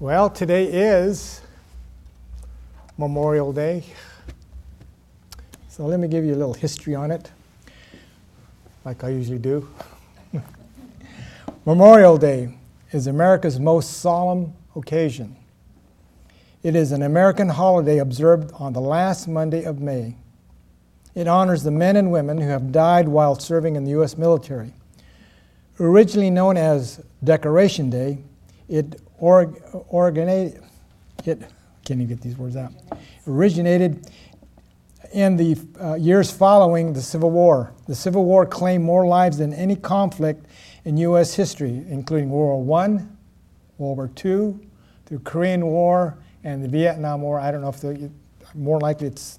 Well, today is Memorial Day. So let me give you a little history on it, like I usually do. Memorial Day is America's most solemn occasion. It is an American holiday observed on the last Monday of May. It honors the men and women who have died while serving in the U.S. military. Originally known as Decoration Day, it originated, can't even get these words out, originated in the uh, years following the Civil War. The Civil War claimed more lives than any conflict in U.S. history, including World War I, World War II, the Korean War, and the Vietnam War. I don't know if more likely it's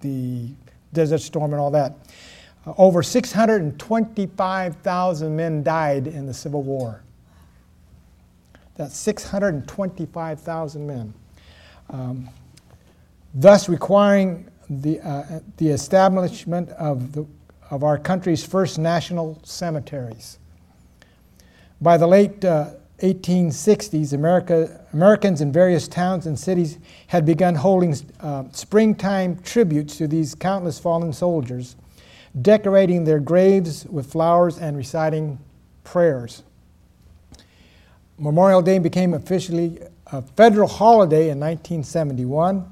the Desert Storm and all that. Uh, over 625,000 men died in the Civil War. That's 625,000 men. Um, thus requiring the, uh, the establishment of, the, of our country's first national cemeteries. By the late uh, 1860s, America, Americans in various towns and cities had begun holding uh, springtime tributes to these countless fallen soldiers, decorating their graves with flowers and reciting prayers. Memorial Day became officially a federal holiday in 1971.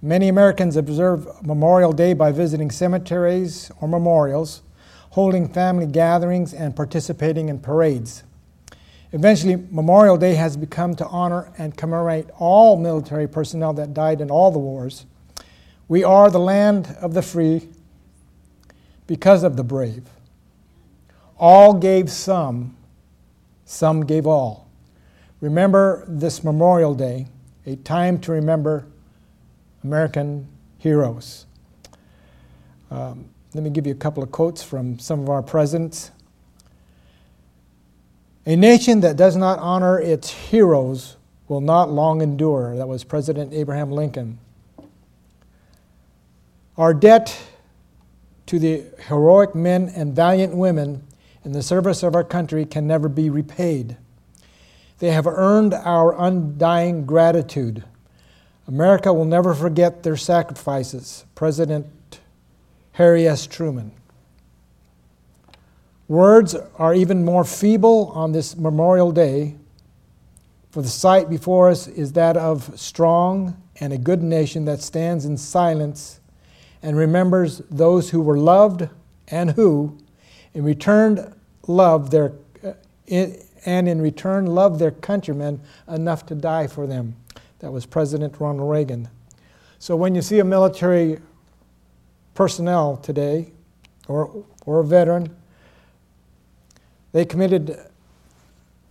Many Americans observe Memorial Day by visiting cemeteries or memorials, holding family gatherings, and participating in parades. Eventually, Memorial Day has become to honor and commemorate all military personnel that died in all the wars. We are the land of the free because of the brave. All gave some some gave all. Remember this Memorial Day, a time to remember American heroes. Um, let me give you a couple of quotes from some of our presidents. A nation that does not honor its heroes will not long endure. That was President Abraham Lincoln. Our debt to the heroic men and valiant women in the service of our country can never be repaid. They have earned our undying gratitude. America will never forget their sacrifices. President Harry S. Truman. Words are even more feeble on this Memorial Day, for the sight before us is that of strong and a good nation that stands in silence and remembers those who were loved and who, in return, love their uh, and in return love their countrymen enough to die for them. That was President Ronald Reagan. So when you see a military personnel today, or, or a veteran, they committed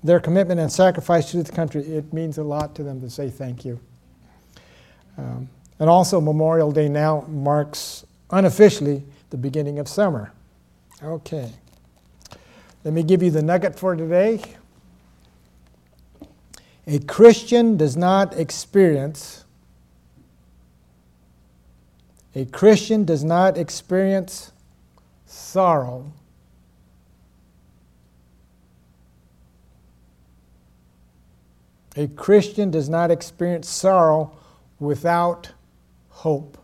their commitment and sacrifice to the country. It means a lot to them to say thank you. Um, and also, Memorial Day now marks unofficially the beginning of summer. Okay. Let me give you the nugget for today. A Christian does not experience a Christian does not experience sorrow A Christian does not experience sorrow without hope.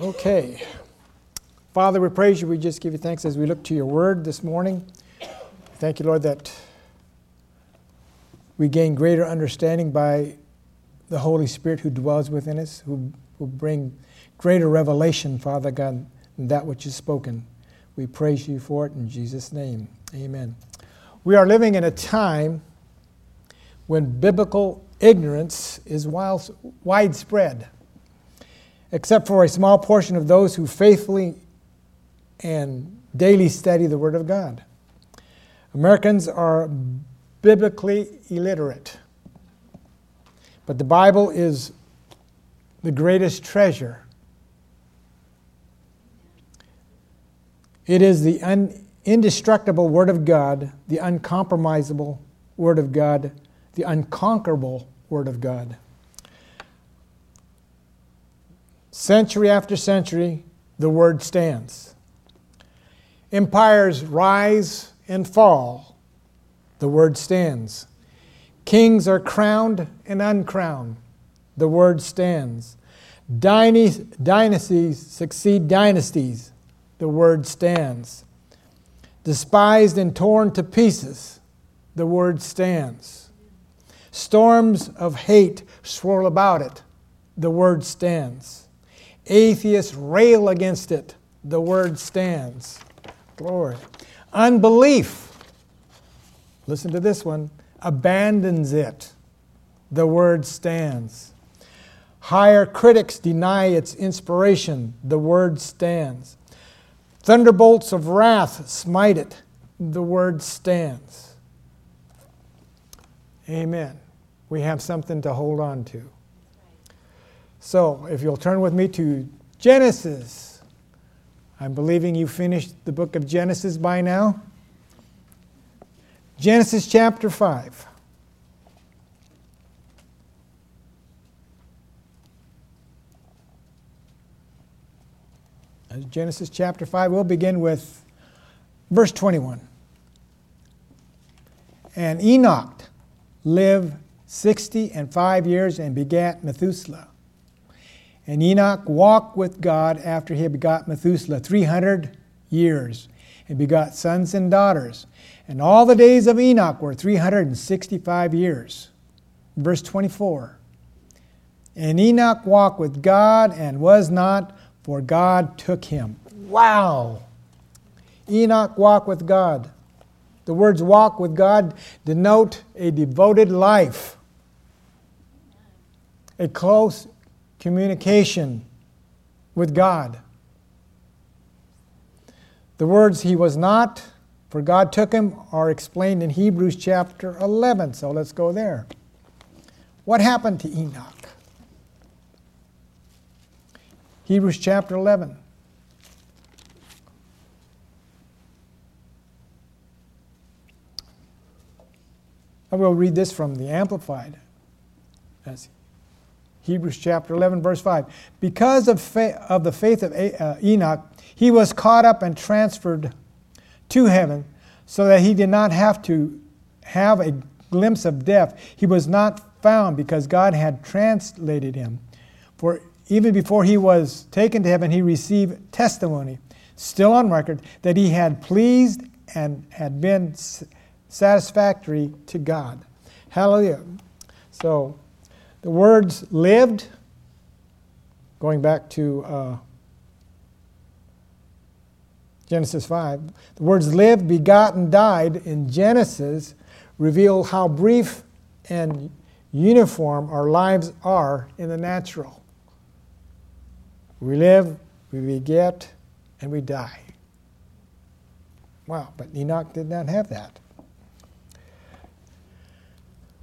Okay. Father, we praise you. We just give you thanks as we look to your word this morning. Thank you, Lord, that we gain greater understanding by the Holy Spirit who dwells within us, who will bring greater revelation, Father God, than that which is spoken. We praise you for it in Jesus' name. Amen. We are living in a time when biblical ignorance is widespread, except for a small portion of those who faithfully and daily study the Word of God. Americans are biblically illiterate, but the Bible is the greatest treasure. It is the un- indestructible Word of God, the uncompromisable Word of God, the unconquerable Word of God. Century after century, the Word stands. Empires rise and fall. The word stands. Kings are crowned and uncrowned. The word stands. Dynasties succeed dynasties. The word stands. Despised and torn to pieces. The word stands. Storms of hate swirl about it. The word stands. Atheists rail against it. The word stands. Glory. Unbelief, listen to this one, abandons it. The word stands. Higher critics deny its inspiration. The word stands. Thunderbolts of wrath smite it. The word stands. Amen. We have something to hold on to. So, if you'll turn with me to Genesis. I'm believing you finished the book of Genesis by now. Genesis chapter 5. Uh, Genesis chapter 5. We'll begin with verse 21. And Enoch lived sixty and five years and begat Methuselah. And Enoch walked with God after he had begot Methuselah 300 years and begot sons and daughters. And all the days of Enoch were 365 years. Verse 24. And Enoch walked with God and was not, for God took him. Wow! Enoch walked with God. The words walk with God denote a devoted life, a close communication with God. The words he was not, for God took him, are explained in Hebrews chapter 11. So let's go there. What happened to Enoch? Hebrews chapter 11. I will read this from the Amplified. As Hebrews chapter 11, verse 5. Because of, fa- of the faith of uh, Enoch, he was caught up and transferred to heaven so that he did not have to have a glimpse of death. He was not found because God had translated him. For even before he was taken to heaven, he received testimony, still on record, that he had pleased and had been satisfactory to God. Hallelujah. So, the words lived, going back to uh, Genesis 5, the words lived, begotten, died in Genesis reveal how brief and uniform our lives are in the natural. We live, we beget, and we die. Wow, but Enoch did not have that.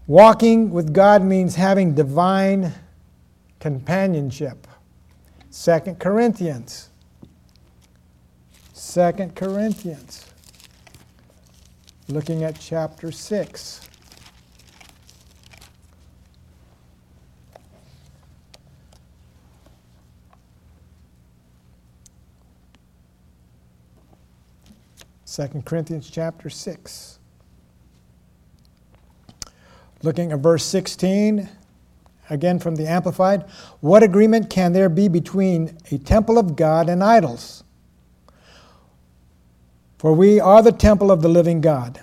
Walking with God means having divine companionship. 2 Corinthians. 2 Corinthians. Looking at chapter 6. Second Corinthians chapter 6. Looking at verse 16, again from the Amplified, what agreement can there be between a temple of God and idols? For we are the temple of the living God.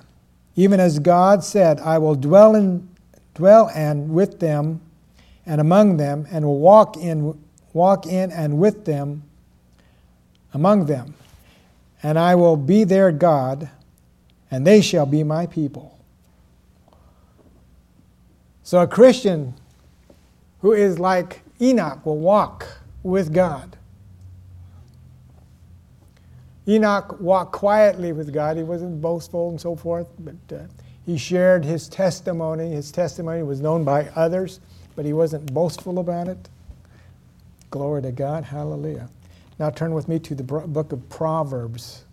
Even as God said, I will dwell in dwell and with them and among them and will walk in walk in and with them among them. And I will be their God, and they shall be my people. So a Christian who is like Enoch will walk with God. Enoch walked quietly with God. He wasn't boastful and so forth, but uh, he shared his testimony. His testimony was known by others, but he wasn't boastful about it. Glory to God. Hallelujah. Now turn with me to the book of Proverbs.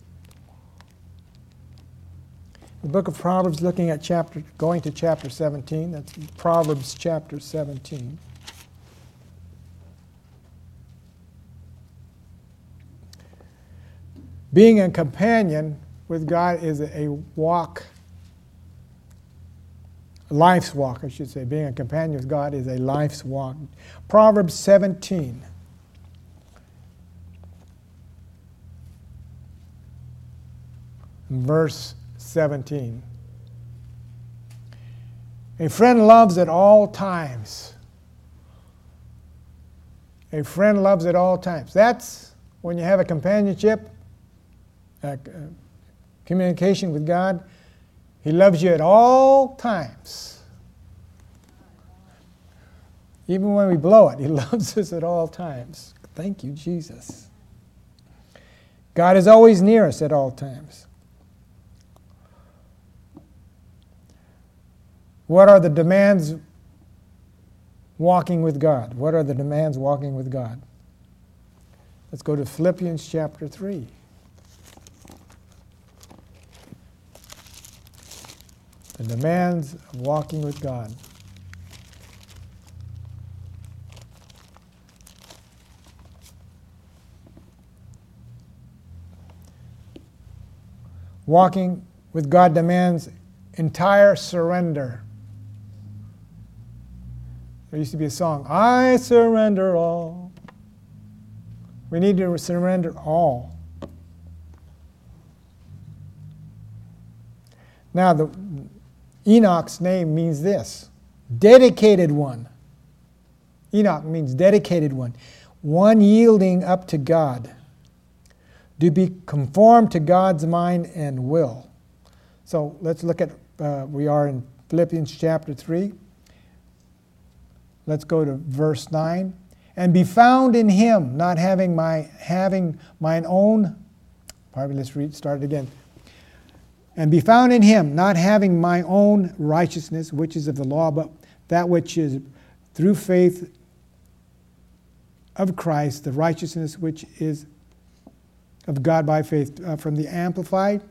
The book of Proverbs, looking at chapter, going to chapter 17. That's Proverbs chapter 17. Being a companion with God is a walk, life's walk, I should say. Being a companion with God is a life's walk. Proverbs 17. Verse 17. A friend loves at all times. A friend loves at all times. That's when you have a companionship, a uh, communication with God. He loves you at all times. Even when we blow it, He loves us at all times. Thank you, Jesus. God is always near us at all times. What are the demands walking with God? What are the demands walking with God? Let's go to Philippians chapter 3. The demands of walking with God. Walking with God demands entire surrender. There used to be a song, I surrender all. We need to surrender all. Now, the, Enoch's name means this dedicated one. Enoch means dedicated one, one yielding up to God, to be conformed to God's mind and will. So let's look at, uh, we are in Philippians chapter 3. Let's go to verse 9. And be found in him, not having my having mine own. Probably let's read start again. And be found in him, not having my own righteousness, which is of the law, but that which is through faith of Christ, the righteousness which is of God by faith. Uh, from the Amplified,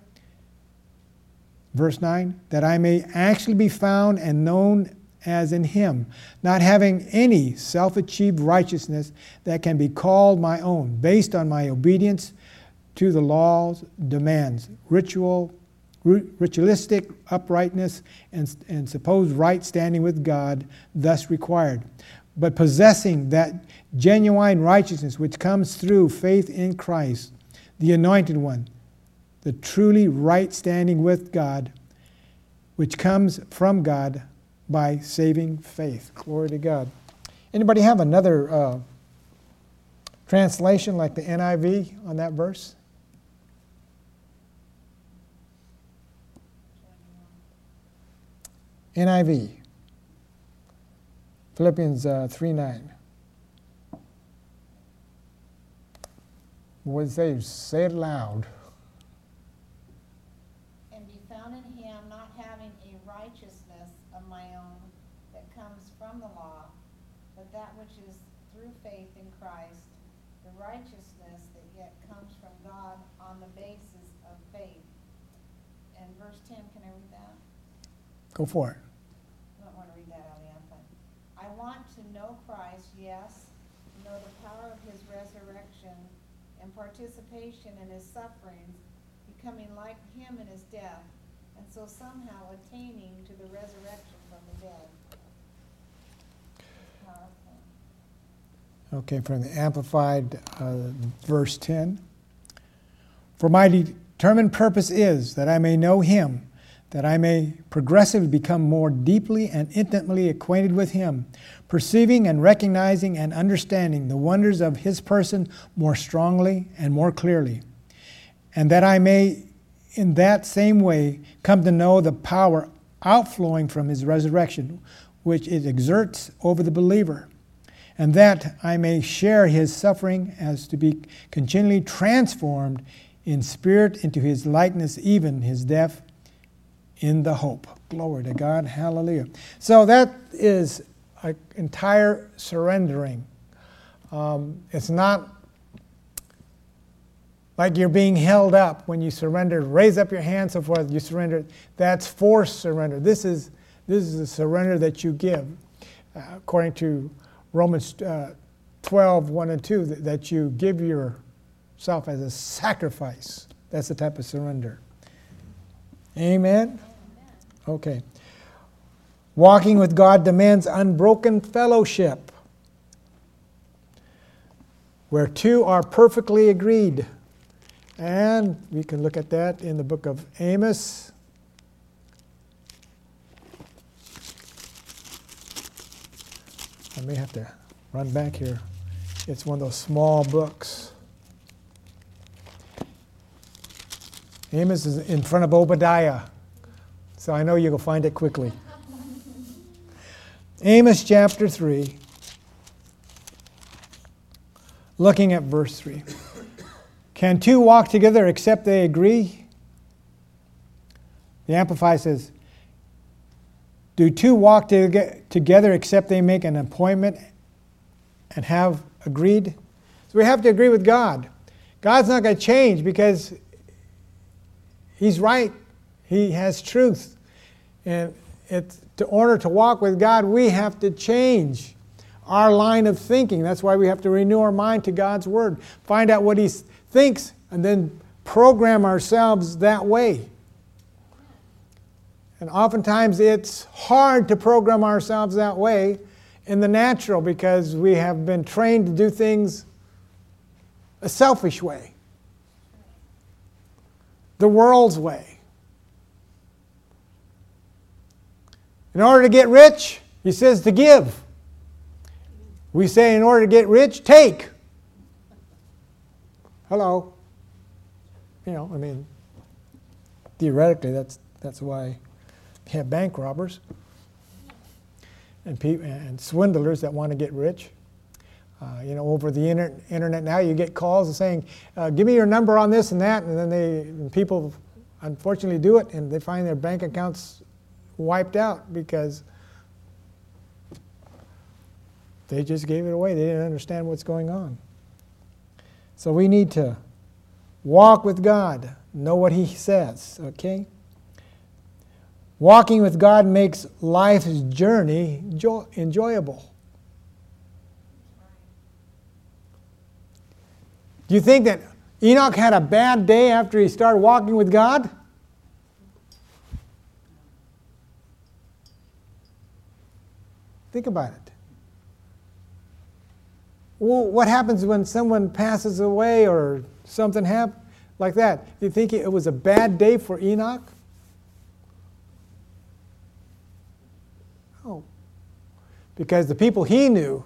verse 9, that I may actually be found and known as in him, not having any self achieved righteousness that can be called my own, based on my obedience to the law's demands, ritual, ritualistic uprightness, and, and supposed right standing with God thus required, but possessing that genuine righteousness which comes through faith in Christ, the Anointed One, the truly right standing with God, which comes from God by saving faith. Glory to God. Anybody have another uh, translation like the NIV on that verse? NIV. Philippians uh, 3 9. What it say? Say it loud. Go for it. I don't want to read that out of I want to know Christ, yes, know the power of his resurrection and participation in his sufferings, becoming like him in his death, and so somehow attaining to the resurrection from the dead. Okay, from the Amplified uh, verse 10. For my determined purpose is that I may know him that I may progressively become more deeply and intimately acquainted with Him, perceiving and recognizing and understanding the wonders of His person more strongly and more clearly, and that I may, in that same way, come to know the power outflowing from His resurrection, which it exerts over the believer, and that I may share His suffering as to be continually transformed in spirit into His likeness, even His death in the hope. Glory to God. Hallelujah. So that is an entire surrendering. Um, it's not like you're being held up when you surrender. Raise up your hand, so forth. You surrender. That's forced surrender. This is this is a surrender that you give, uh, according to Romans uh, 12, 1 and 2, that, that you give yourself as a sacrifice That's the type of surrender. Amen? Okay. Walking with God demands unbroken fellowship, where two are perfectly agreed. And we can look at that in the book of Amos. I may have to run back here. It's one of those small books. Amos is in front of Obadiah, so I know you'll find it quickly. Amos chapter 3, looking at verse 3. Can two walk together except they agree? The Amplified says, Do two walk together except they make an appointment and have agreed? So we have to agree with God. God's not going to change because He's right, He has truth. And it's, to order to walk with God, we have to change our line of thinking. That's why we have to renew our mind to God's Word, find out what He thinks, and then program ourselves that way. And oftentimes it's hard to program ourselves that way in the natural because we have been trained to do things a selfish way, the world's way. In order to get rich, he says to give. We say in order to get rich, take. Hello. You know, I mean, theoretically, that's, that's why you have bank robbers and, pe- and swindlers that want to get rich. Uh, you know, over the inter- internet now, you get calls saying, uh, "Give me your number on this and that," and then they and people, unfortunately, do it, and they find their bank accounts wiped out because they just gave it away. They didn't understand what's going on. So we need to walk with God, know what He says, okay? Walking with God makes life's journey enjoyable. Do you think that Enoch had a bad day after he started walking with God? Think about it. Well, what happens when someone passes away or something happens like that? Do you think it was a bad day for Enoch? Oh. Because the people he knew,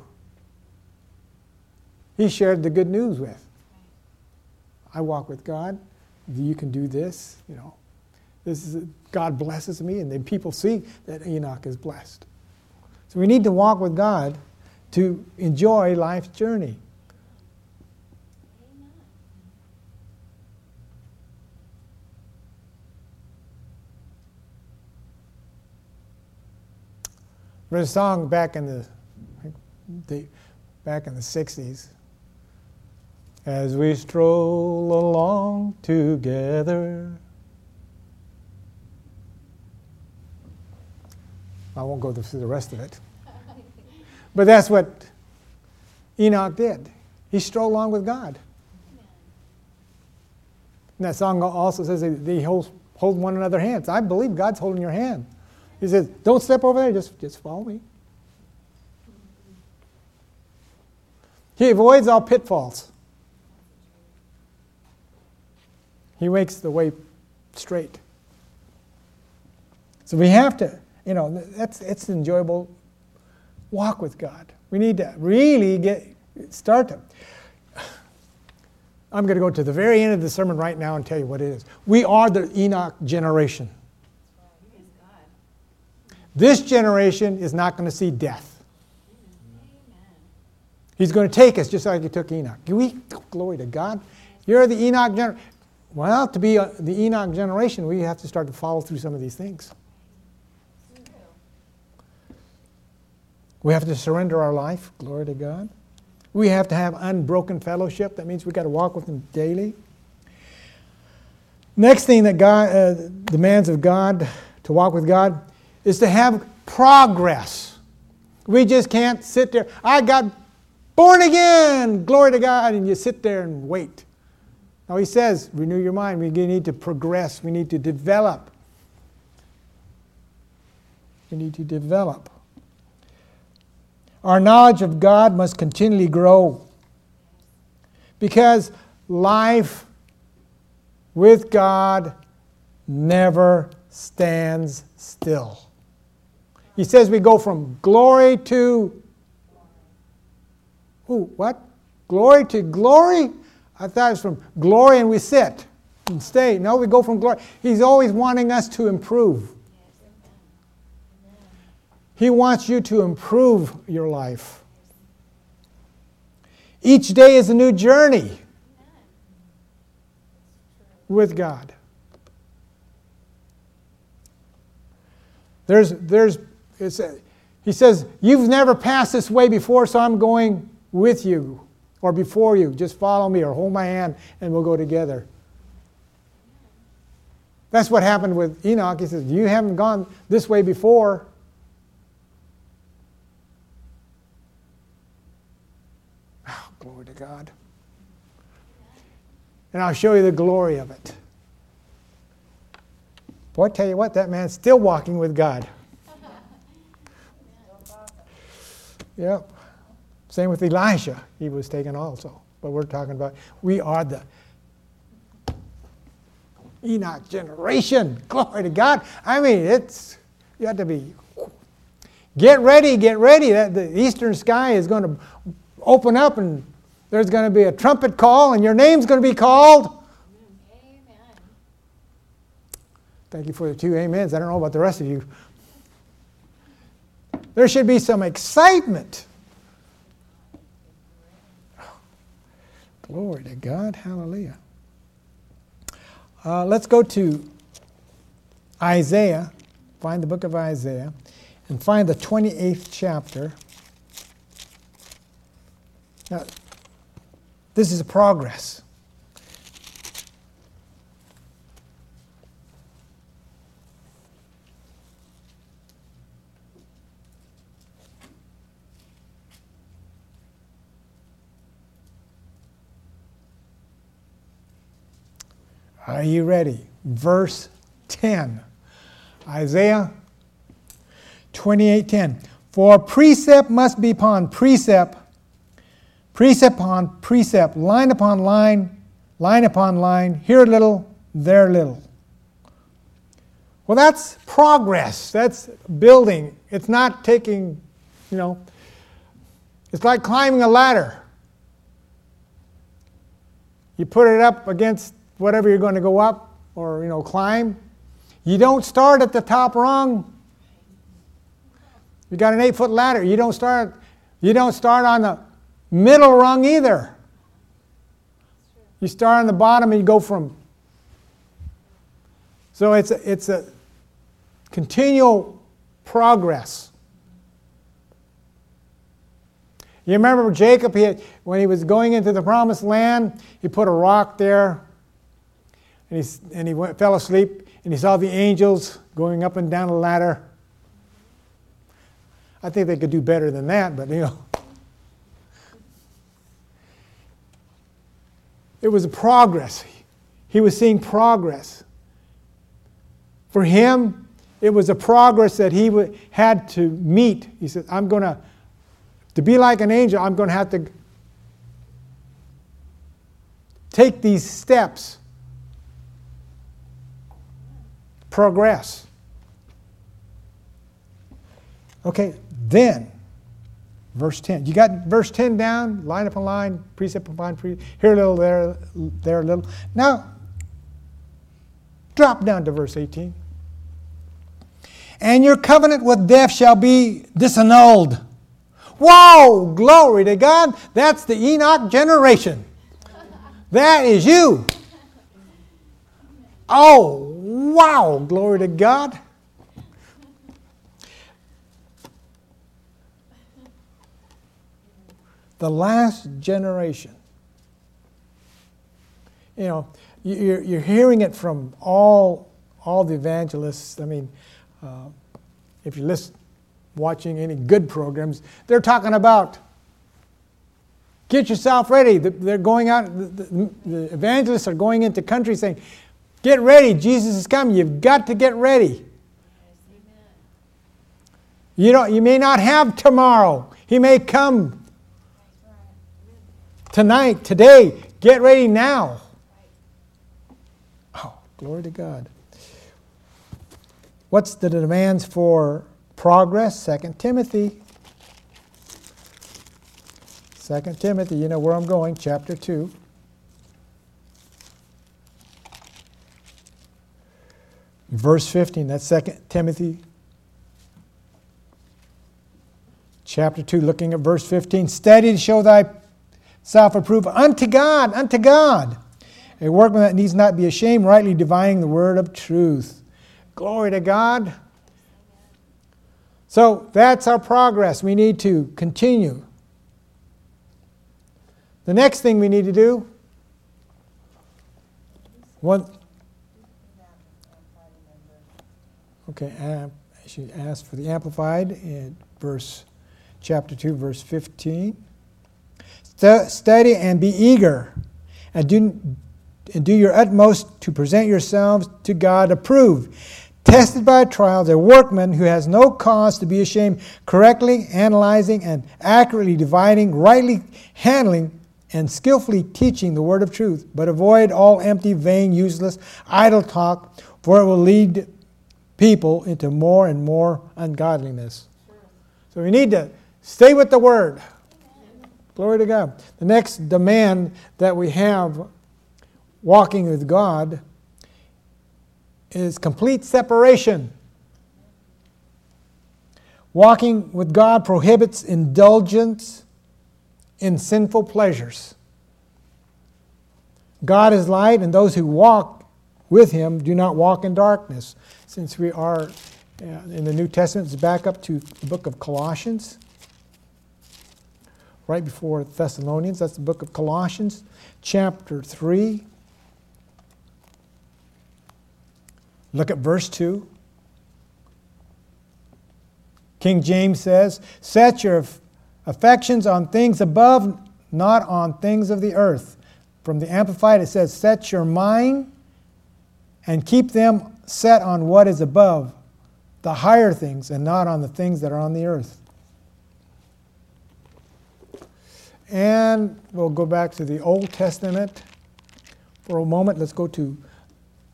he shared the good news with. I walk with God. You can do this, you know. This is God blesses me, and then people see that Enoch is blessed. So we need to walk with God to enjoy life's journey. There's a song back in the, the back in the 60s. As we stroll along together. I won't go through the rest of it. But that's what Enoch did. He strolled along with God. And that song also says they hold, hold one another's hands. I believe God's holding your hand. He says, Don't step over there, just, just follow me. He avoids all pitfalls. He makes the way straight. So we have to, you know, that's it's enjoyable walk with God. We need to really get start to. I'm going to go to the very end of the sermon right now and tell you what it is. We are the Enoch generation. This generation is not going to see death. He's going to take us just like he took Enoch. We, glory to God. You're the Enoch generation. Well, to be a, the Enoch generation, we have to start to follow through some of these things. We have to surrender our life, glory to God. We have to have unbroken fellowship. That means we've got to walk with Him daily. Next thing that God uh, demands of God to walk with God is to have progress. We just can't sit there. I got born again, glory to God, and you sit there and wait. Now he says, renew your mind. We need to progress. We need to develop. We need to develop. Our knowledge of God must continually grow because life with God never stands still. He says we go from glory to who? What? Glory to glory? I thought it was from glory and we sit and stay. No, we go from glory. He's always wanting us to improve. He wants you to improve your life. Each day is a new journey with God. There's, there's, a, uh, he says, You've never passed this way before, so I'm going with you or before you. Just follow me or hold my hand and we'll go together. That's what happened with Enoch. He says, You haven't gone this way before. Oh, glory to God. And I'll show you the glory of it. Boy, I tell you what, that man's still walking with God. Yep. Same with Elijah. He was taken also. But we're talking about, we are the Enoch generation. Glory to God. I mean, it's, you have to be, get ready, get ready. That the eastern sky is going to open up and there's going to be a trumpet call and your name's going to be called. Amen. Thank you for the two amens. I don't know about the rest of you. There should be some excitement. Glory to God. Hallelujah. Uh, let's go to Isaiah. Find the book of Isaiah and find the 28th chapter. Now, this is a progress. Are you ready? Verse 10. Isaiah 28:10. For precept must be upon precept, precept upon precept, line upon line, line upon line, here a little, there a little. Well, that's progress. That's building. It's not taking, you know, it's like climbing a ladder. You put it up against whatever you're going to go up or you know climb. You don't start at the top rung. You got an eight foot ladder. You don't start. You don't start on the middle rung either. You start on the bottom and you go from. So it's a, it's a continual progress. You remember Jacob, he had, when he was going into the promised land, he put a rock there and he, and he went, fell asleep and he saw the angels going up and down the ladder. I think they could do better than that, but you know. It was a progress. He was seeing progress. For him, it was a progress that he had to meet. He said, I'm going to, to be like an angel, I'm going to have to take these steps progress. Okay, then, verse 10. You got verse 10 down, line upon line, precept upon precept, here a little, there, there a little. Now, drop down to verse 18. And your covenant with death shall be disannulled. Whoa, glory to God. That's the Enoch generation. That is you. Oh, Wow, glory to God. The last generation. You know, you're, you're hearing it from all, all the evangelists. I mean, uh, if you listen, watching any good programs, they're talking about Get yourself ready. They're going out, the, the evangelists are going into countries saying, Get ready, Jesus is coming. You've got to get ready. You, don't, you may not have tomorrow. He may come tonight, today. Get ready now. Oh, glory to God. What's the demands for progress? Second Timothy. Second Timothy, you know where I'm going, chapter 2. Verse 15, that's Second Timothy chapter 2, looking at verse 15. Study to show thyself approved unto God, unto God. A workman that needs not be ashamed, rightly dividing the word of truth. Glory to God. So that's our progress. We need to continue. The next thing we need to do, one, okay, uh, I should ask for the Amplified in verse chapter 2, verse 15. Study and be eager, and do, and do your utmost to present yourselves to God approved, tested by trials, a workman who has no cause to be ashamed, correctly analyzing and accurately dividing, rightly handling, and skillfully teaching the word of truth. But avoid all empty, vain, useless, idle talk, for it will lead people into more and more ungodliness. So we need to Stay with the word. Glory to God. The next demand that we have walking with God is complete separation. Walking with God prohibits indulgence in sinful pleasures. God is light, and those who walk with him do not walk in darkness. Since we are uh, in the New Testament, it's back up to the book of Colossians right before Thessalonians. That's the book of Colossians, chapter 3. Look at verse 2. King James says, Set your affections on things above, not on things of the earth. From the Amplified, it says, Set your mind and keep them set on what is above, the higher things, and not on the things that are on the earth. And we'll go back to the Old Testament for a moment. Let's go to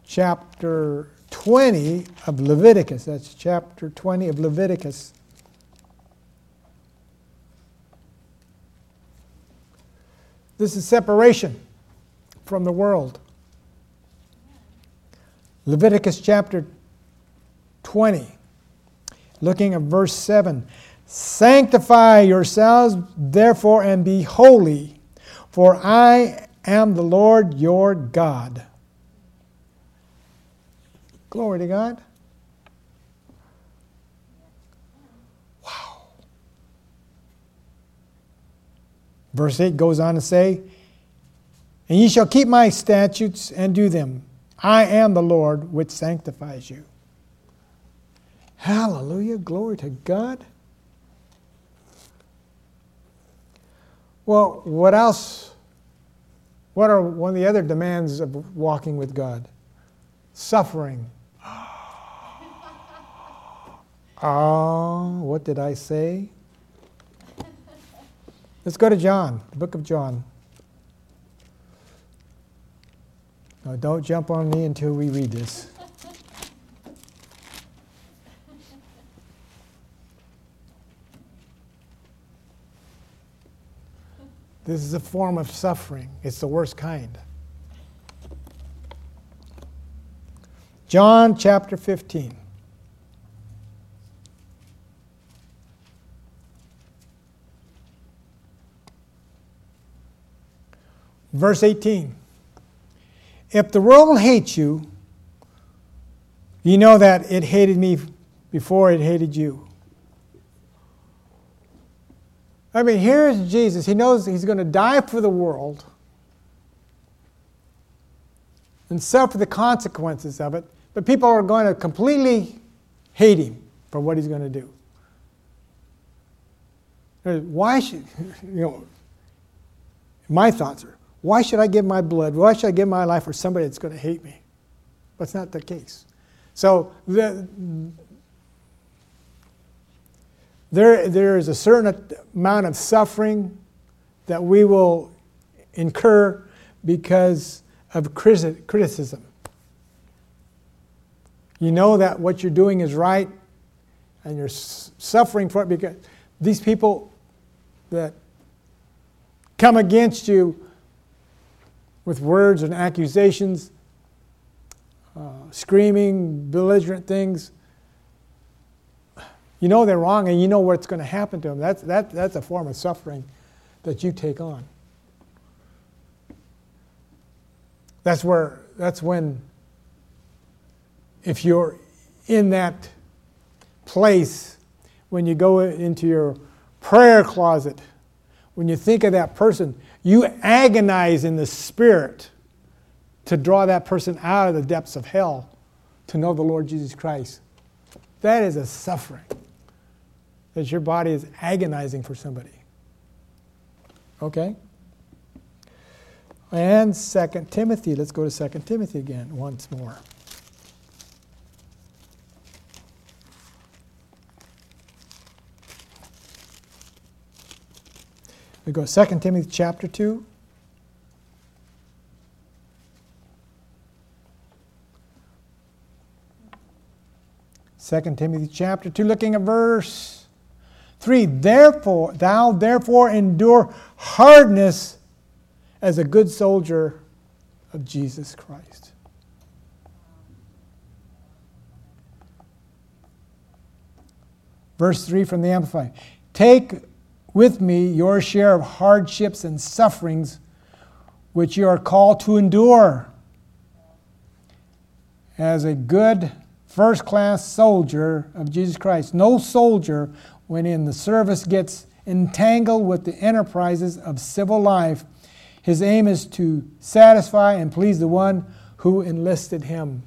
chapter 20 of Leviticus. That's chapter 20 of Leviticus. This is separation from the world. Leviticus chapter 20, looking at verse 7. Sanctify yourselves, therefore, and be holy, for I am the Lord your God. Glory to God. Wow. Verse 8 goes on to say, And ye shall keep my statutes and do them. I am the Lord which sanctifies you. Hallelujah. Glory to God. Well, what else? What are one of the other demands of walking with God? Suffering. Oh, what did I say? Let's go to John, the book of John. Now, don't jump on me until we read this. This is a form of suffering. It's the worst kind. John chapter 15. Verse 18. If the world hates you, you know that it hated me before it hated you. I mean, here's Jesus. He knows he's going to die for the world and suffer the consequences of it, but people are going to completely hate him for what he's going to do. Why should, you know, my thoughts are, why should I give my blood? Why should I give my life for somebody that's going to hate me? That's not the case. So the, there, there is a certain amount of suffering that we will incur because of criticism. You know that what you're doing is right, and you're suffering for it because these people that come against you with words and accusations, uh, screaming, belligerent things, you know they're wrong and you know what's going to happen to them. That's, that, that's a form of suffering that you take on. That's where, that's when, if you're in that place, when you go into your prayer closet, when you think of that person, you agonize in the spirit to draw that person out of the depths of hell to know the Lord Jesus Christ. That is a suffering that your body is agonizing for somebody. Okay? And Second Timothy. Let's go to Second Timothy again once more. We go 2 Timothy chapter 2. Second Timothy chapter 2, looking at verse 3 Therefore, thou therefore endure hardness as a good soldier of Jesus Christ. Verse 3 from the Amplified Take with me your share of hardships and sufferings which you are called to endure as a good first class soldier of Jesus Christ. No soldier when in the service gets entangled with the enterprises of civil life, his aim is to satisfy and please the one who enlisted him.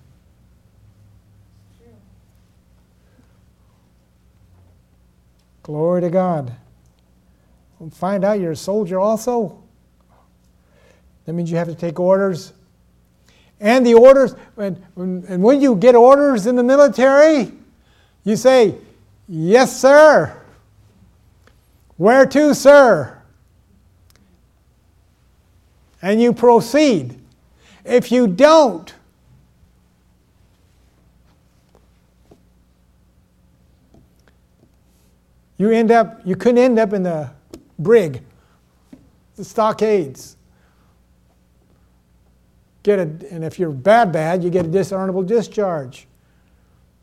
Glory to God. find out you're a soldier also. That means you have to take orders. And the orders, when, and when you get orders in the military, you say, Yes, sir. Where to, sir? And you proceed. If you don't, you end up you could end up in the brig, the stockades. Get a, and if you're bad, bad, you get a dishonorable discharge,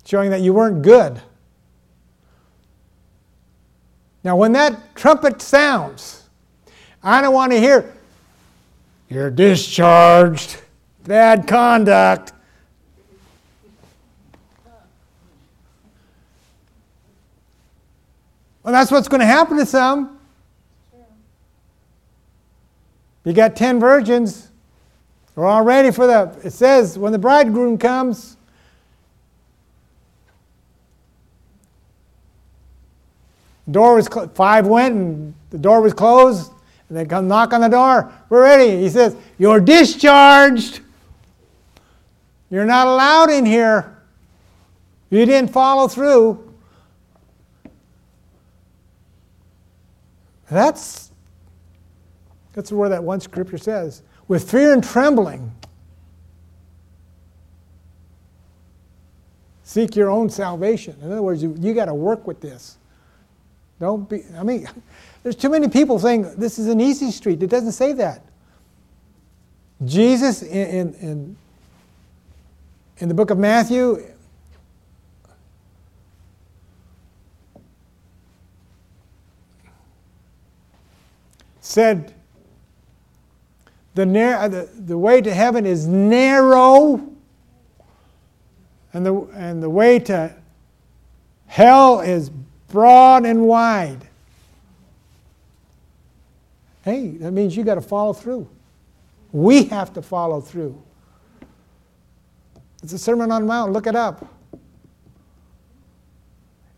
showing that you weren't good. Now, when that trumpet sounds, I don't want to hear, you're discharged, bad conduct. Well, that's what's going to happen to some. You got 10 virgins. They're all ready for the, it says, when the bridegroom comes, door was cl- five went and the door was closed and they come knock on the door. We're ready. He says you're discharged. You're not allowed in here. You didn't follow through. That's that's where that one scripture says with fear and trembling seek your own salvation in other words you, you got to work with this don't be, I mean, there's too many people saying this is an easy street. It doesn't say that. Jesus in, in, in the book of Matthew, said the, nar- uh, the, the way to heaven is narrow and the, and the way to hell is broad and wide. Hey, that means you got to follow through. We have to follow through. It's a Sermon on the Mount, look it up.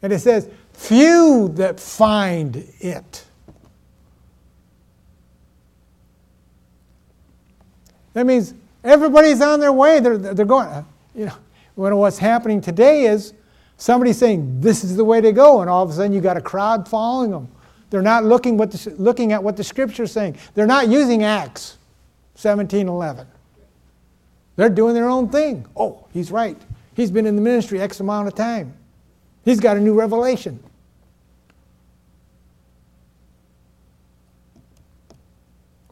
And it says, Few that find it. That means everybody's on their way. They're, they're going, uh, you know, when what's happening today is somebody saying, this is the way to go, and all of a sudden you got a crowd following them. They're not looking, what the, looking at what the scripture is saying. They're not using Acts 17:11. They're doing their own thing. Oh, he's right. He's been in the ministry X amount of time. He's got a new revelation.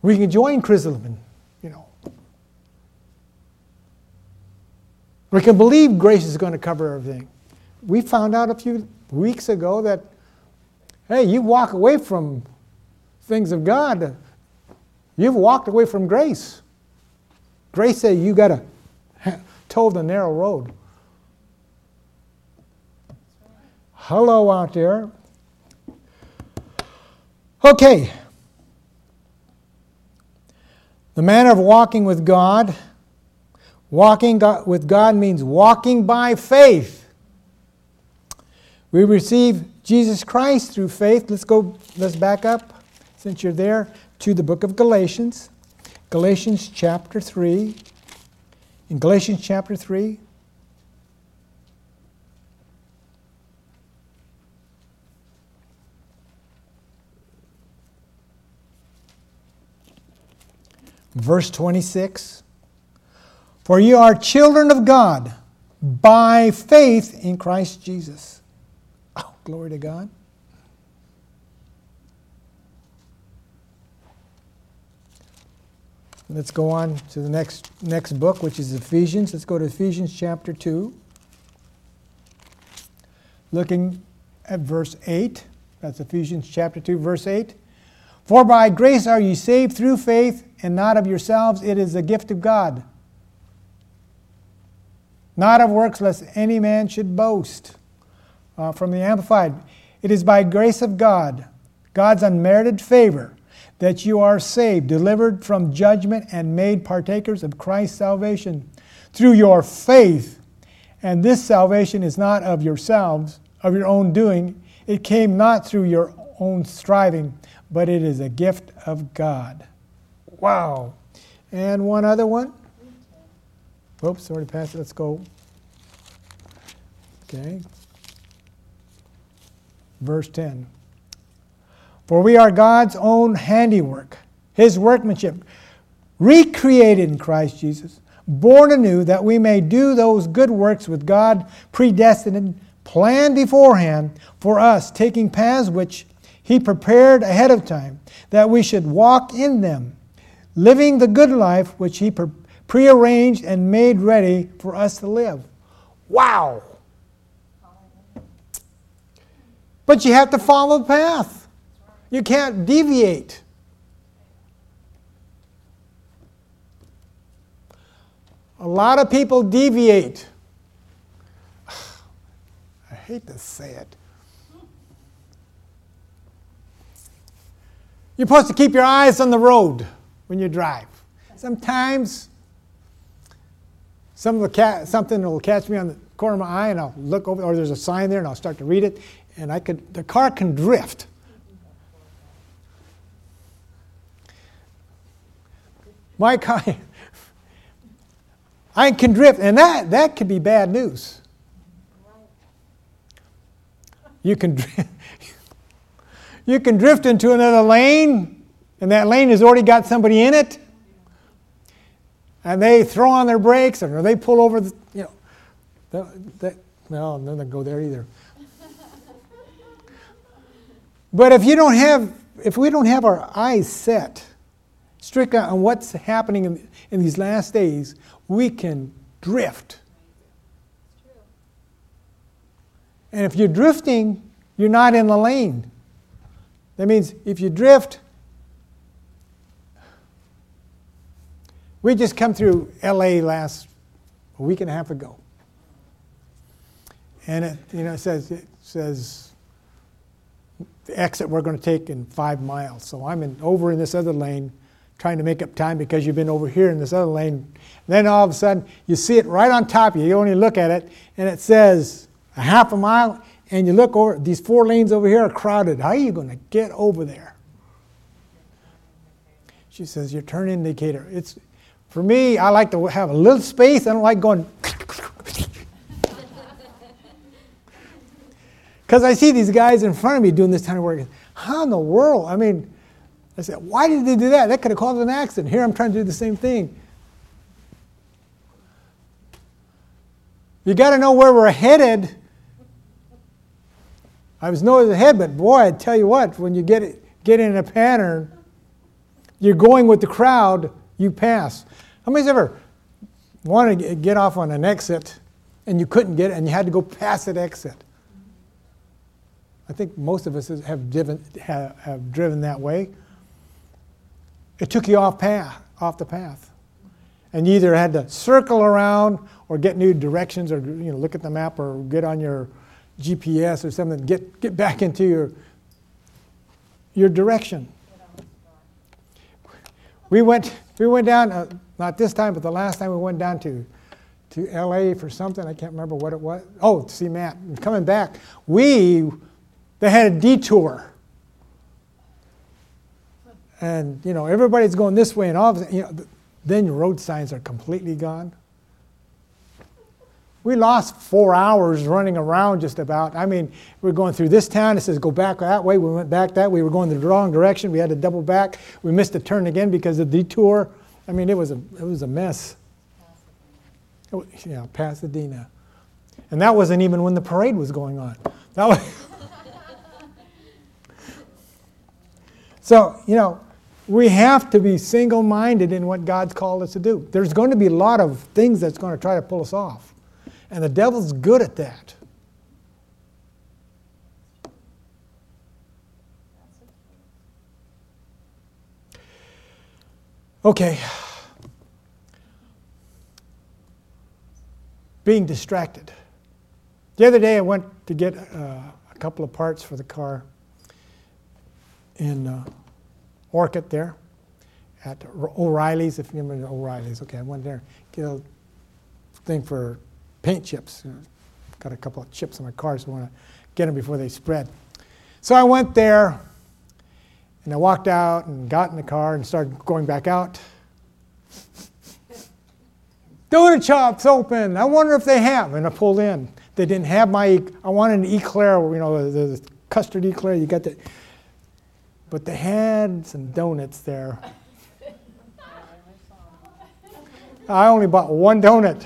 We can join Chrislam, you know. We can believe grace is going to cover everything. We found out a few weeks ago that, hey, you walk away from things of God, you've walked away from grace. Grace said you got to toe the narrow road. Hello out there. Okay. The manner of walking with God. Walking with God means walking by faith. We receive Jesus Christ through faith. Let's go, let's back up, since you're there, to the book of Galatians. Galatians chapter 3. In Galatians chapter 3, Verse 26 For you are children of God by faith in Christ Jesus. Oh, glory to God. Let's go on to the next, next book, which is Ephesians. Let's go to Ephesians chapter 2. Looking at verse 8. That's Ephesians chapter 2, verse 8. For by grace are ye saved through faith, and not of yourselves. It is the gift of God. Not of works, lest any man should boast. Uh, from the Amplified. It is by grace of God, God's unmerited favor, that you are saved, delivered from judgment, and made partakers of Christ's salvation through your faith. And this salvation is not of yourselves, of your own doing. It came not through your own striving but it is a gift of God. Wow. And one other one. Oops, already passed it. Let's go. Okay. Verse 10. For we are God's own handiwork, his workmanship, recreated in Christ Jesus, born anew that we may do those good works with God predestined, planned beforehand for us, taking paths which he prepared ahead of time that we should walk in them, living the good life which He prearranged and made ready for us to live. Wow! But you have to follow the path. You can't deviate. A lot of people deviate. I hate to say it. You're supposed to keep your eyes on the road when you drive. Sometimes some of the cat, something will catch me on the corner of my eye, and I'll look over, or there's a sign there, and I'll start to read it, and I could the car can drift. My car, I can drift, and that that could be bad news. You can drift. You can drift into another lane, and that lane has already got somebody in it, and they throw on their brakes, or they pull over, the, you know. Not going to go there either. but if you don't have, if we don't have our eyes set strictly on what's happening in, in these last days, we can drift. And if you're drifting, you're not in the lane. That means if you drift, we just come through LA last a week and a half ago. And it, you know, it says, it says the exit we're going to take in five miles. So I'm in, over in this other lane trying to make up time because you've been over here in this other lane. And then all of a sudden, you see it right on top of you. You only look at it, and it says a half a mile, and you look over, these four lanes over here are crowded. How are you going to get over there? She says, Your turn indicator. It's For me, I like to have a little space. I don't like going. Because I see these guys in front of me doing this kind of work. How in the world? I mean, I said, why did they do that? That could have caused an accident. Here I'm trying to do the same thing. You got to know where we're headed. I was nowhere ahead, but boy, I tell you what, when you get get in a pattern, you're going with the crowd, you pass. How many's ever wanted to get off on an exit and you couldn't get it and you had to go past that exit? I think most of us have driven, have, have driven that way. It took you off path, off the path. And you either had to circle around or get new directions or you know, look at the map or get on your GPS or something, get, get back into your, your direction. We went, we went down, uh, not this time, but the last time we went down to, to LA for something. I can't remember what it was. Oh, to see Matt. Coming back, we, they had a detour. And, you know, everybody's going this way, and all of a sudden, you know, then your road signs are completely gone. We lost four hours running around just about. I mean, we are going through this town. It says go back that way. We went back that way. We were going the wrong direction. We had to double back. We missed a turn again because of the detour. I mean, it was a, it was a mess. Yeah, Pasadena. And that wasn't even when the parade was going on. That was so, you know, we have to be single minded in what God's called us to do. There's going to be a lot of things that's going to try to pull us off. And the devil's good at that. Okay. Being distracted. The other day I went to get uh, a couple of parts for the car in uh, Orcutt there at O'Reilly's, if you remember O'Reilly's. Okay, I went there, get a thing for paint chips. Got a couple of chips on my car, so I want to get them before they spread. So I went there, and I walked out and got in the car and started going back out. Donut shops open. I wonder if they have. And I pulled in. They didn't have my. I wanted an eclair, you know, the, the custard eclair. You got the. But they had some donuts there. I only bought one donut.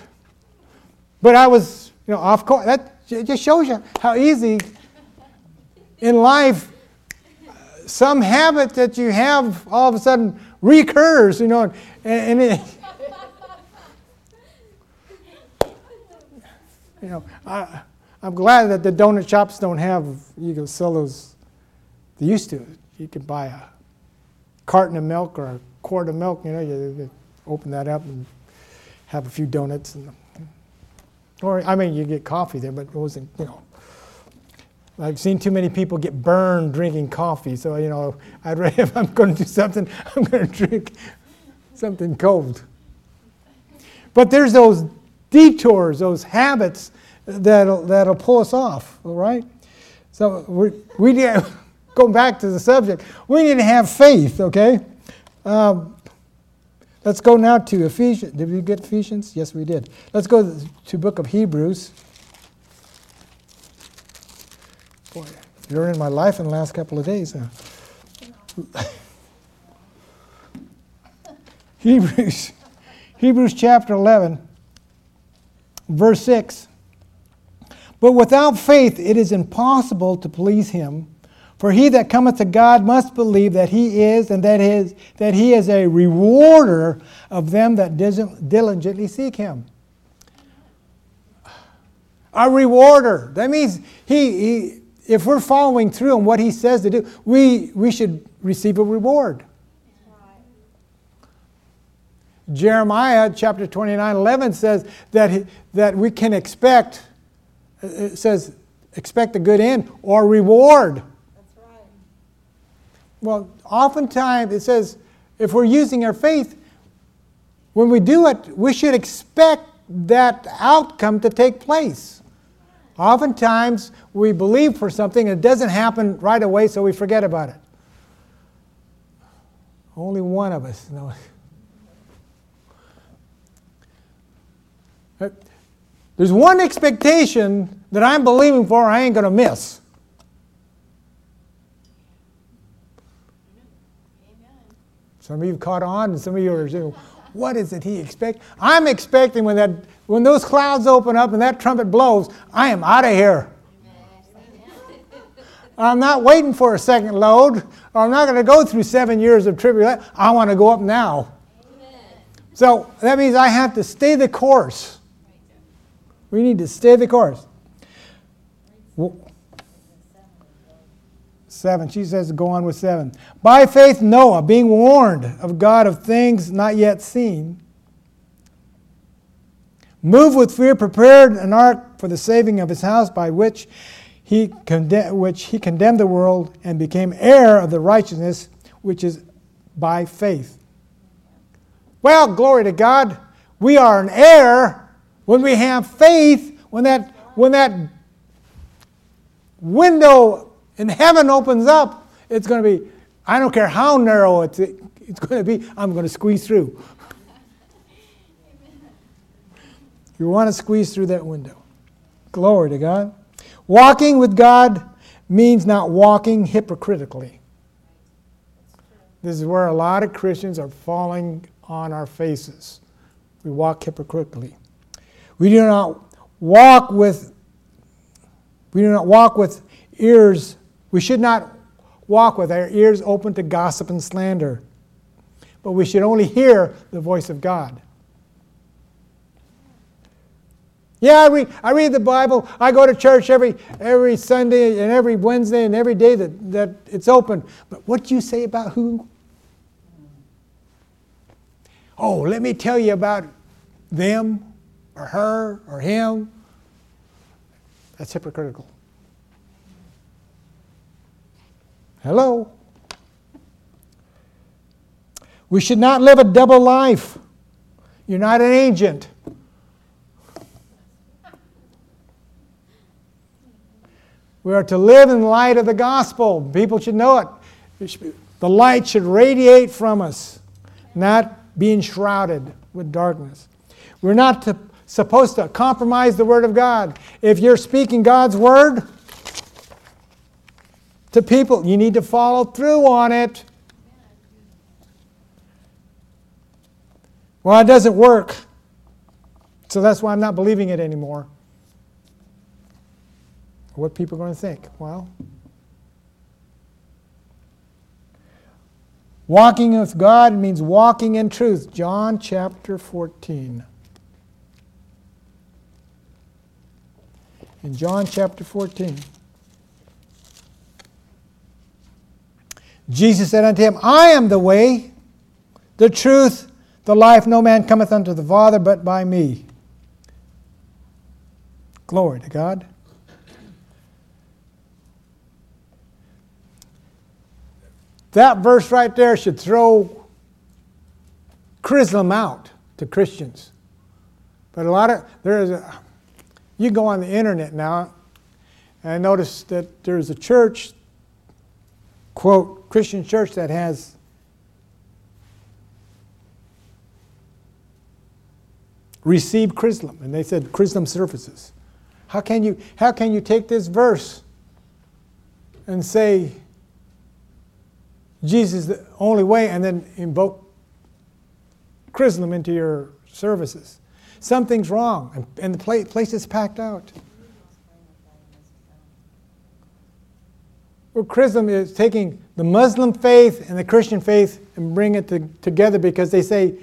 But I was, you know, off course. That just shows you how easy in life some habit that you have all of a sudden recurs, you know, and, and it, you know, I, I'm glad that the donut shops don't have, you can sell those, they used to. You could buy a carton of milk or a quart of milk, you know, you, you open that up and have a few donuts and or, I mean, you get coffee there, but it wasn't, you know. I've seen too many people get burned drinking coffee, so, you know, I'd rather, if I'm going to do something, I'm going to drink something cold. But there's those detours, those habits that'll, that'll pull us off, all right? So we, we going back to the subject, we need to have faith, okay? Um, Let's go now to Ephesians. Did we get Ephesians? Yes, we did. Let's go to book of Hebrews. Boy, you're in my life in the last couple of days. Huh? Hebrews, Hebrews chapter 11, verse 6. But without faith it is impossible to please him. For he that cometh to God must believe that he is, and that, his, that he is a rewarder of them that diligently seek him. A rewarder. That means he, he if we're following through on what he says to do, we, we should receive a reward. Jeremiah chapter 29 11 says that, that we can expect, it says, expect a good end or reward. Well, oftentimes it says if we're using our faith, when we do it, we should expect that outcome to take place. Oftentimes we believe for something and it doesn't happen right away, so we forget about it. Only one of us knows. There's one expectation that I'm believing for, I ain't going to miss. Some of you caught on, and some of you are saying, "What is it he expect?" I'm expecting when that when those clouds open up and that trumpet blows, I am out of here. I'm not waiting for a second load, I'm not going to go through seven years of tribulation. I want to go up now. So that means I have to stay the course. We need to stay the course. Seven. She says, go on with seven. By faith, Noah, being warned of God of things not yet seen, moved with fear, prepared an ark for the saving of his house, by which he, condemned, which he condemned the world and became heir of the righteousness which is by faith. Well, glory to God. We are an heir when we have faith, when that, when that window in heaven opens up, it's going to be, I don't care how narrow it's, it's going to be, I'm going to squeeze through. You want to squeeze through that window. Glory to God. Walking with God means not walking hypocritically. This is where a lot of Christians are falling on our faces. We walk hypocritically. We do not walk with we do not walk with ears. We should not walk with our ears open to gossip and slander. But we should only hear the voice of God. Yeah, I read, I read the Bible. I go to church every, every Sunday and every Wednesday and every day that, that it's open. But what do you say about who Oh, let me tell you about them or her or him. That's hypocritical. Hello? We should not live a double life. You're not an agent. We are to live in the light of the gospel. People should know it. The light should radiate from us, not being shrouded with darkness. We're not to, supposed to compromise the Word of God. If you're speaking God's Word to people, you need to follow through on it. Well, it doesn't work. So that's why I'm not believing it anymore. What people are going to think? Well, Walking with God means walking in truth. John chapter 14. In John chapter 14, Jesus said unto him, I am the way, the truth, the life. No man cometh unto the Father but by me. Glory to God. That verse right there should throw Chrislam out to Christians. But a lot of, there is a, you go on the internet now, and notice that there's a church, quote, Christian church that has received Chrislam, and they said Chrislam services. How can you, how can you take this verse and say, Jesus is the only way, and then invoke Chrislam into your services. Something's wrong, and the place is packed out. Well, Chrislam is taking the Muslim faith and the Christian faith and bring it to, together because they say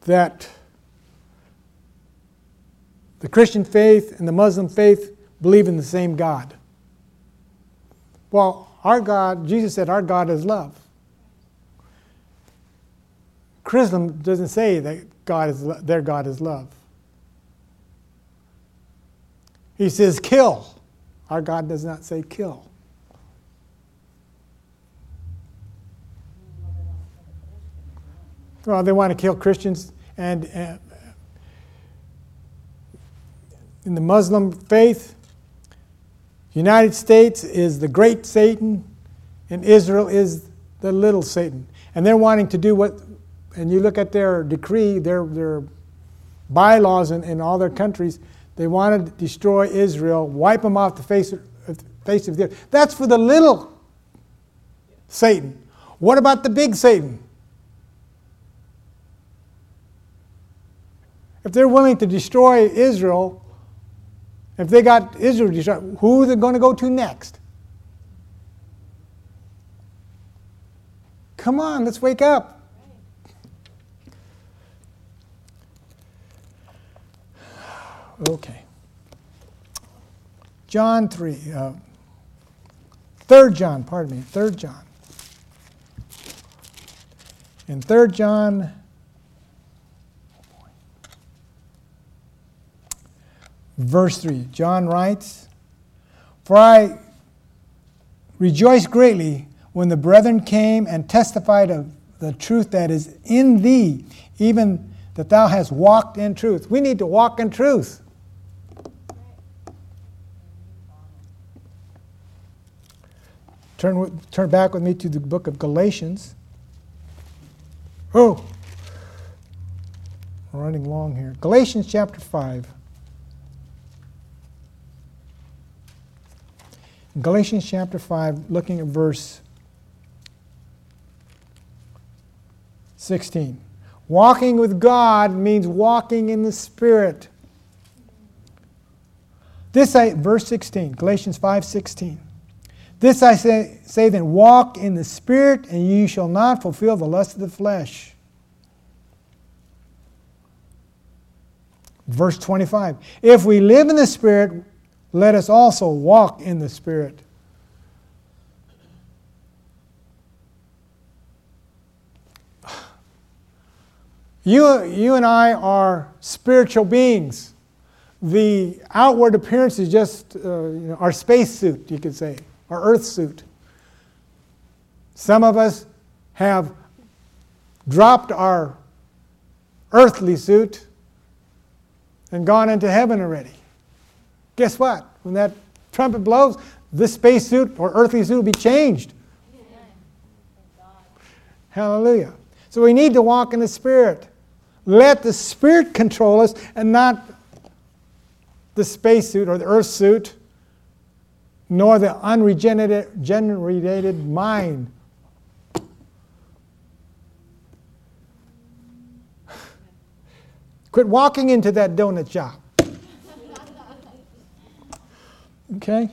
that the Christian faith and the Muslim faith believe in the same God. Well, our God, Jesus said, our God is love. Chrislam doesn't say that God is, their God is love. He says, kill. Our God does not say kill. Well, they want to kill Christians and, and in the Muslim faith, United States is the great Satan, and Israel is the little Satan. And they're wanting to do what, and you look at their decree, their, their bylaws in, in all their countries, they want to destroy Israel, wipe them off the face of, face of the earth. That's for the little Satan. What about the big Satan? If they're willing to destroy Israel, if they got Israel destroyed, who are they going to go to next? Come on, let's wake up. Okay. John 3. Uh, 3 John, pardon me, 3 John. In 3 John, verse 3, John writes, For I rejoice greatly when the brethren came and testified of the truth that is in thee, even that thou hast walked in truth. We need to walk in truth. Turn, turn back with me to the book of Galatians. Oh, we're running long here. Galatians chapter 5. Galatians chapter 5, looking at verse 16. Walking with God means walking in the Spirit. This I, verse 16, Galatians 5 16. This I say, say then walk in the Spirit, and you shall not fulfill the lust of the flesh. Verse 25 If we live in the Spirit, let us also walk in the Spirit. You, you and I are spiritual beings. The outward appearance is just uh, you know, our spacesuit, you could say our earth suit. Some of us have dropped our earthly suit and gone into heaven already. Guess what? When that trumpet blows, this spacesuit or earthly suit will be changed. Hallelujah. So we need to walk in the Spirit. Let the Spirit control us and not the spacesuit or the earth suit nor the unregenerated mind. Quit walking into that donut shop. Okay?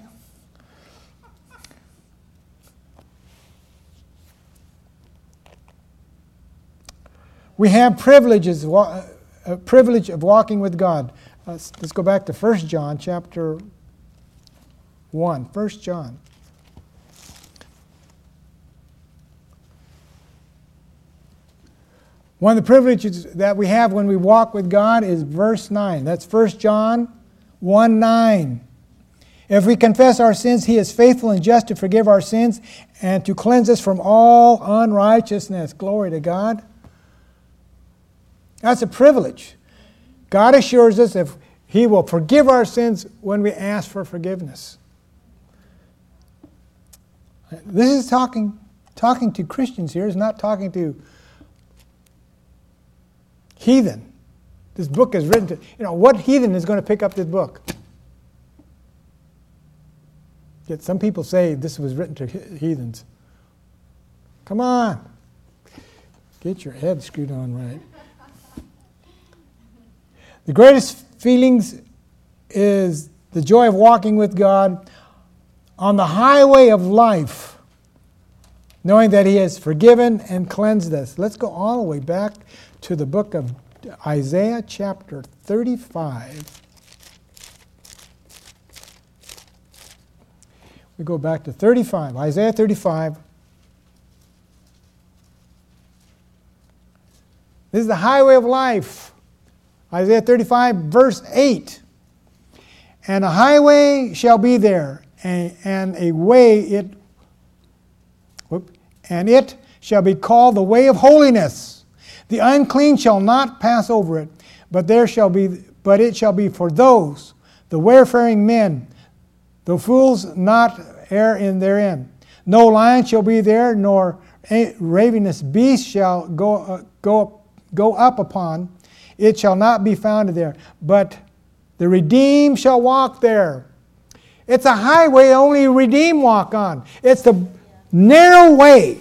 We have privileges, a uh, privilege of walking with God. Let's, let's go back to 1 John chapter 1. 1 John. One of the privileges that we have when we walk with God is verse 9. That's 1 John 1 9. If we confess our sins, He is faithful and just to forgive our sins and to cleanse us from all unrighteousness. Glory to God. That's a privilege. God assures us if He will forgive our sins when we ask for forgiveness. This is talking, talking to Christians here, is not talking to heathen. This book is written to, you know, what heathen is going to pick up this book? Yet some people say this was written to heathens. Come on. Get your head screwed on right. The greatest feelings is the joy of walking with God on the highway of life, knowing that He has forgiven and cleansed us. Let's go all the way back to the book of Isaiah, chapter 35. We go back to 35, Isaiah 35. This is the highway of life. Isaiah 35, verse 8. And a highway shall be there, and, and a way it whoop, and it shall be called the way of holiness. The unclean shall not pass over it, but there shall be but it shall be for those, the wayfaring men, The fools not err in therein. No lion shall be there, nor ravenous beast shall go, uh, go, go up upon. It shall not be found there. But the redeemed shall walk there. It's a highway only redeemed walk on. It's the narrow way.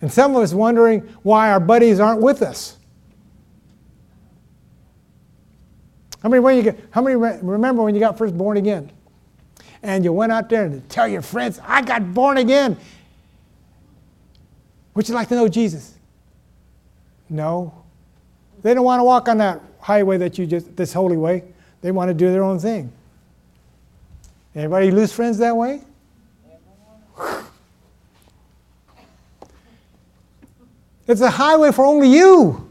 And some of us wondering why our buddies aren't with us. How many, when you get, how many remember when you got first born again? And you went out there and tell your friends, I got born again. Would you like to know Jesus? No. They don't want to walk on that highway that you just, this holy way. They want to do their own thing. Anybody lose friends that way? It's a highway for only you.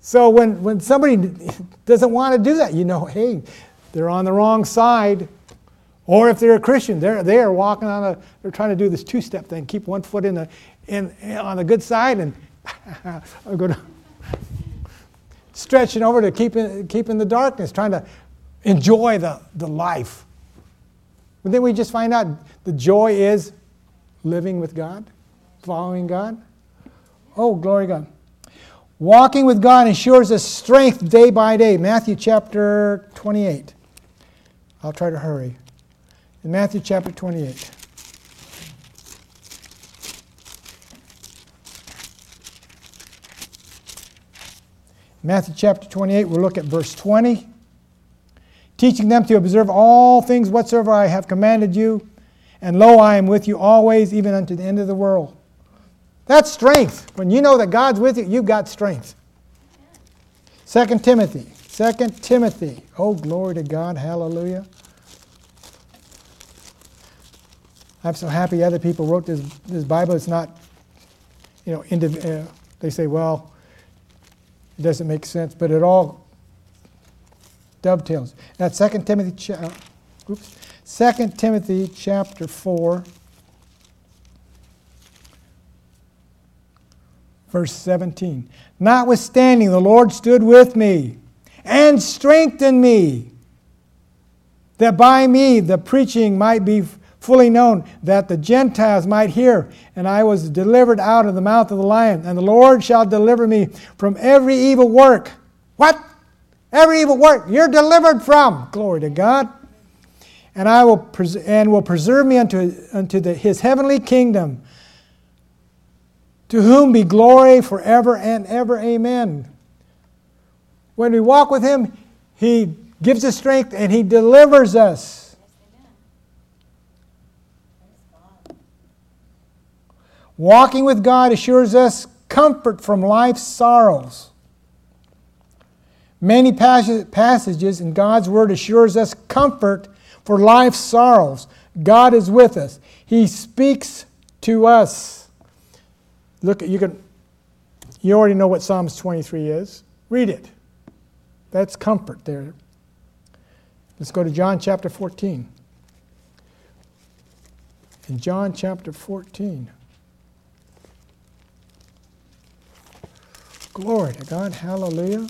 So when, when somebody doesn't want to do that, you know, hey, they're on the wrong side. Or if they're a Christian, they're, they are walking on a, they're trying to do this two step thing, keep one foot in the, in, on the good side and i go to, stretching over to keep in, keep in the darkness, trying to enjoy the, the life. But then we just find out the joy is living with God following God? Oh, glory God. Walking with God ensures us strength day by day. Matthew chapter 28. I'll try to hurry. In Matthew chapter 28. Matthew chapter 28, we'll look at verse 20. Teaching them to observe all things whatsoever I have commanded you, and lo, I am with you always, even unto the end of the world. That's strength. When you know that God's with you, you've got strength. 2 Timothy. 2 Timothy. Oh, glory to God. Hallelujah. I'm so happy other people wrote this, this Bible. It's not, you know, indiv- uh, they say, well, it doesn't make sense, but it all dovetails. That's 2 Timothy, cha- uh, oops, 2 Timothy chapter 4. Verse 17 Notwithstanding, the Lord stood with me and strengthened me, that by me the preaching might be fully known, that the Gentiles might hear. And I was delivered out of the mouth of the lion, and the Lord shall deliver me from every evil work. What? Every evil work you're delivered from. Glory to God. And I will pres- and will preserve me unto, unto the, his heavenly kingdom to whom be glory forever and ever. Amen. When we walk with Him, He gives us strength and He delivers us. Walking with God assures us comfort from life's sorrows. Many passages in God's Word assures us comfort for life's sorrows. God is with us. He speaks to us. Look, you can. You already know what Psalms 23 is. Read it. That's comfort there. Let's go to John chapter 14. In John chapter 14. Glory to God. Hallelujah.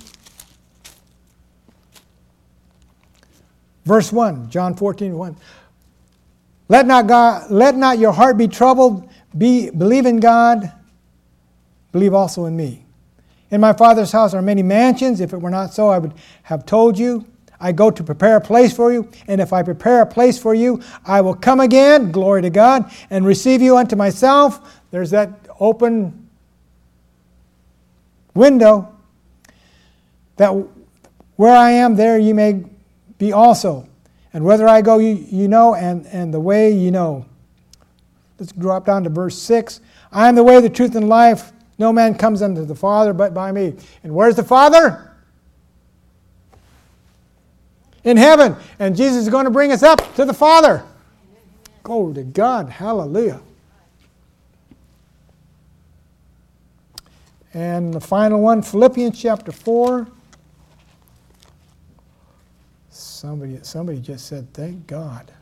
Verse 1, John 14, 1. Let not, God, let not your heart be troubled. Be, believe in God believe also in me. In my Father's house are many mansions. If it were not so, I would have told you. I go to prepare a place for you, and if I prepare a place for you, I will come again, glory to God, and receive you unto myself. There's that open window that where I am, there you may be also. And whether I go, you, you know, and, and the way you know. Let's drop down to verse 6. I am the way, the truth, and life. No man comes unto the Father but by me. And where's the Father? In heaven. And Jesus is going to bring us up to the Father. Glory to God. Hallelujah. And the final one, Philippians chapter 4. Somebody, somebody just said, Thank God.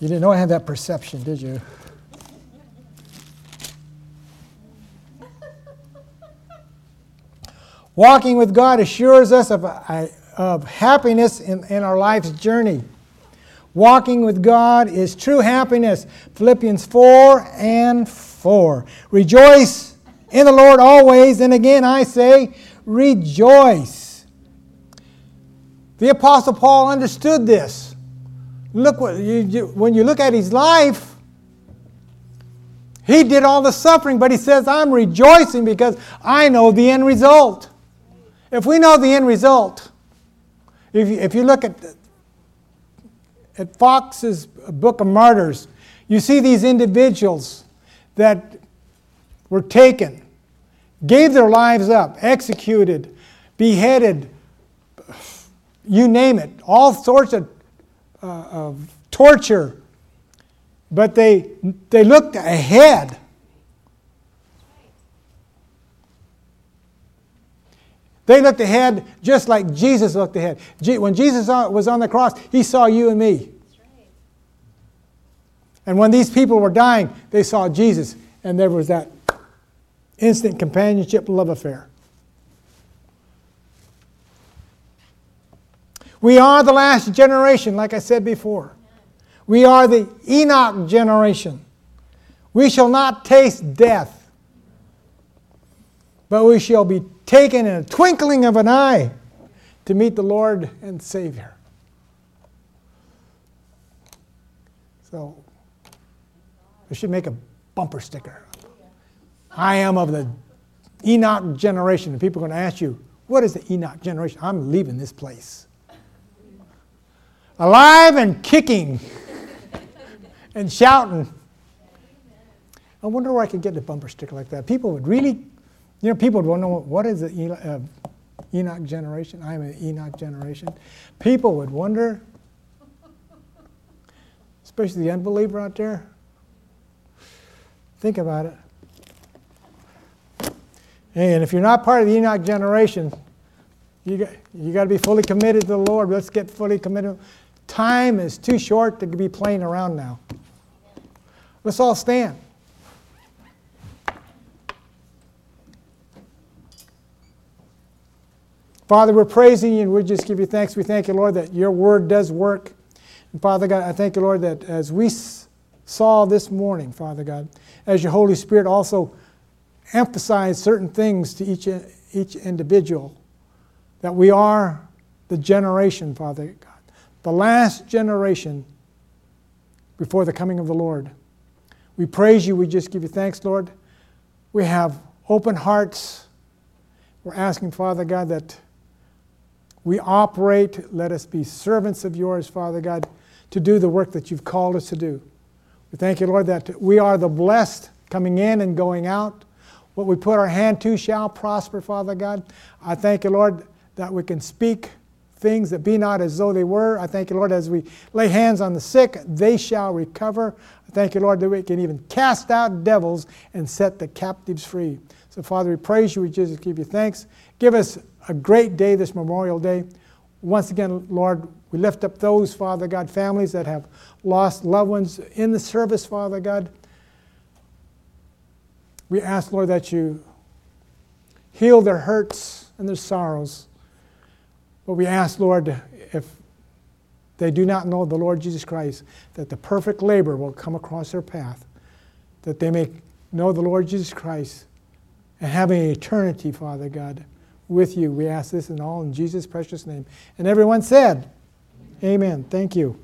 You didn't know I had that perception, did you? Walking with God assures us of, of happiness in, in our life's journey. Walking with God is true happiness. Philippians 4 and 4. Rejoice in the Lord always. And again, I say, rejoice. The Apostle Paul understood this. Look what you, you, when you look at his life, he did all the suffering, but he says, I'm rejoicing because I know the end result. If we know the end result, if you, if you look at, at Fox's Book of Martyrs, you see these individuals that were taken, gave their lives up, executed, beheaded, you name it, all sorts of, uh, of torture. But they, they looked ahead. They looked ahead just like Jesus looked ahead. When Jesus was on the cross, he saw you and me. And when these people were dying, they saw Jesus, and there was that instant companionship love affair. We are the last generation, like I said before. We are the Enoch generation. We shall not taste death, but we shall be taken in a twinkling of an eye to meet the Lord and Savior. So, we should make a bumper sticker. I am of the Enoch generation. And people are going to ask you, what is the Enoch generation? I'm leaving this place. Alive and kicking and shouting. I wonder where I could get a bumper sticker like that. People would really you know, people don't know what is the uh, Enoch generation. I'm an Enoch generation. People would wonder, especially the unbeliever out there. Think about it. And if you're not part of the Enoch generation, you got, you got to be fully committed to the Lord. Let's get fully committed. Time is too short to be playing around now. Let's all stand. Father, we're praising you and we just give you thanks. We thank you, Lord, that your word does work. And Father God, I thank you, Lord, that as we saw this morning, Father God, as your Holy Spirit also emphasized certain things to each, each individual, that we are the generation, Father God, the last generation before the coming of the Lord. We praise you. We just give you thanks, Lord. We have open hearts. We're asking, Father God, that we operate, let us be servants of yours, Father God, to do the work that you've called us to do. We thank you, Lord, that we are the blessed coming in and going out. What we put our hand to shall prosper, Father God. I thank you, Lord, that we can speak things that be not as though they were. I thank you, Lord, as we lay hands on the sick, they shall recover. I thank you, Lord, that we can even cast out devils and set the captives free. So, Father, we praise you. We just give you thanks. Give us a great day this Memorial Day. Once again, Lord, we lift up those, Father God, families that have lost loved ones in the service, Father God. We ask, Lord, that you heal their hurts and their sorrows. But we ask, Lord, if they do not know the Lord Jesus Christ, that the perfect labor will come across their path, that they may know the Lord Jesus Christ and have an eternity, Father God with you. We ask this and all in Jesus' precious name. And everyone said, Amen. Thank you.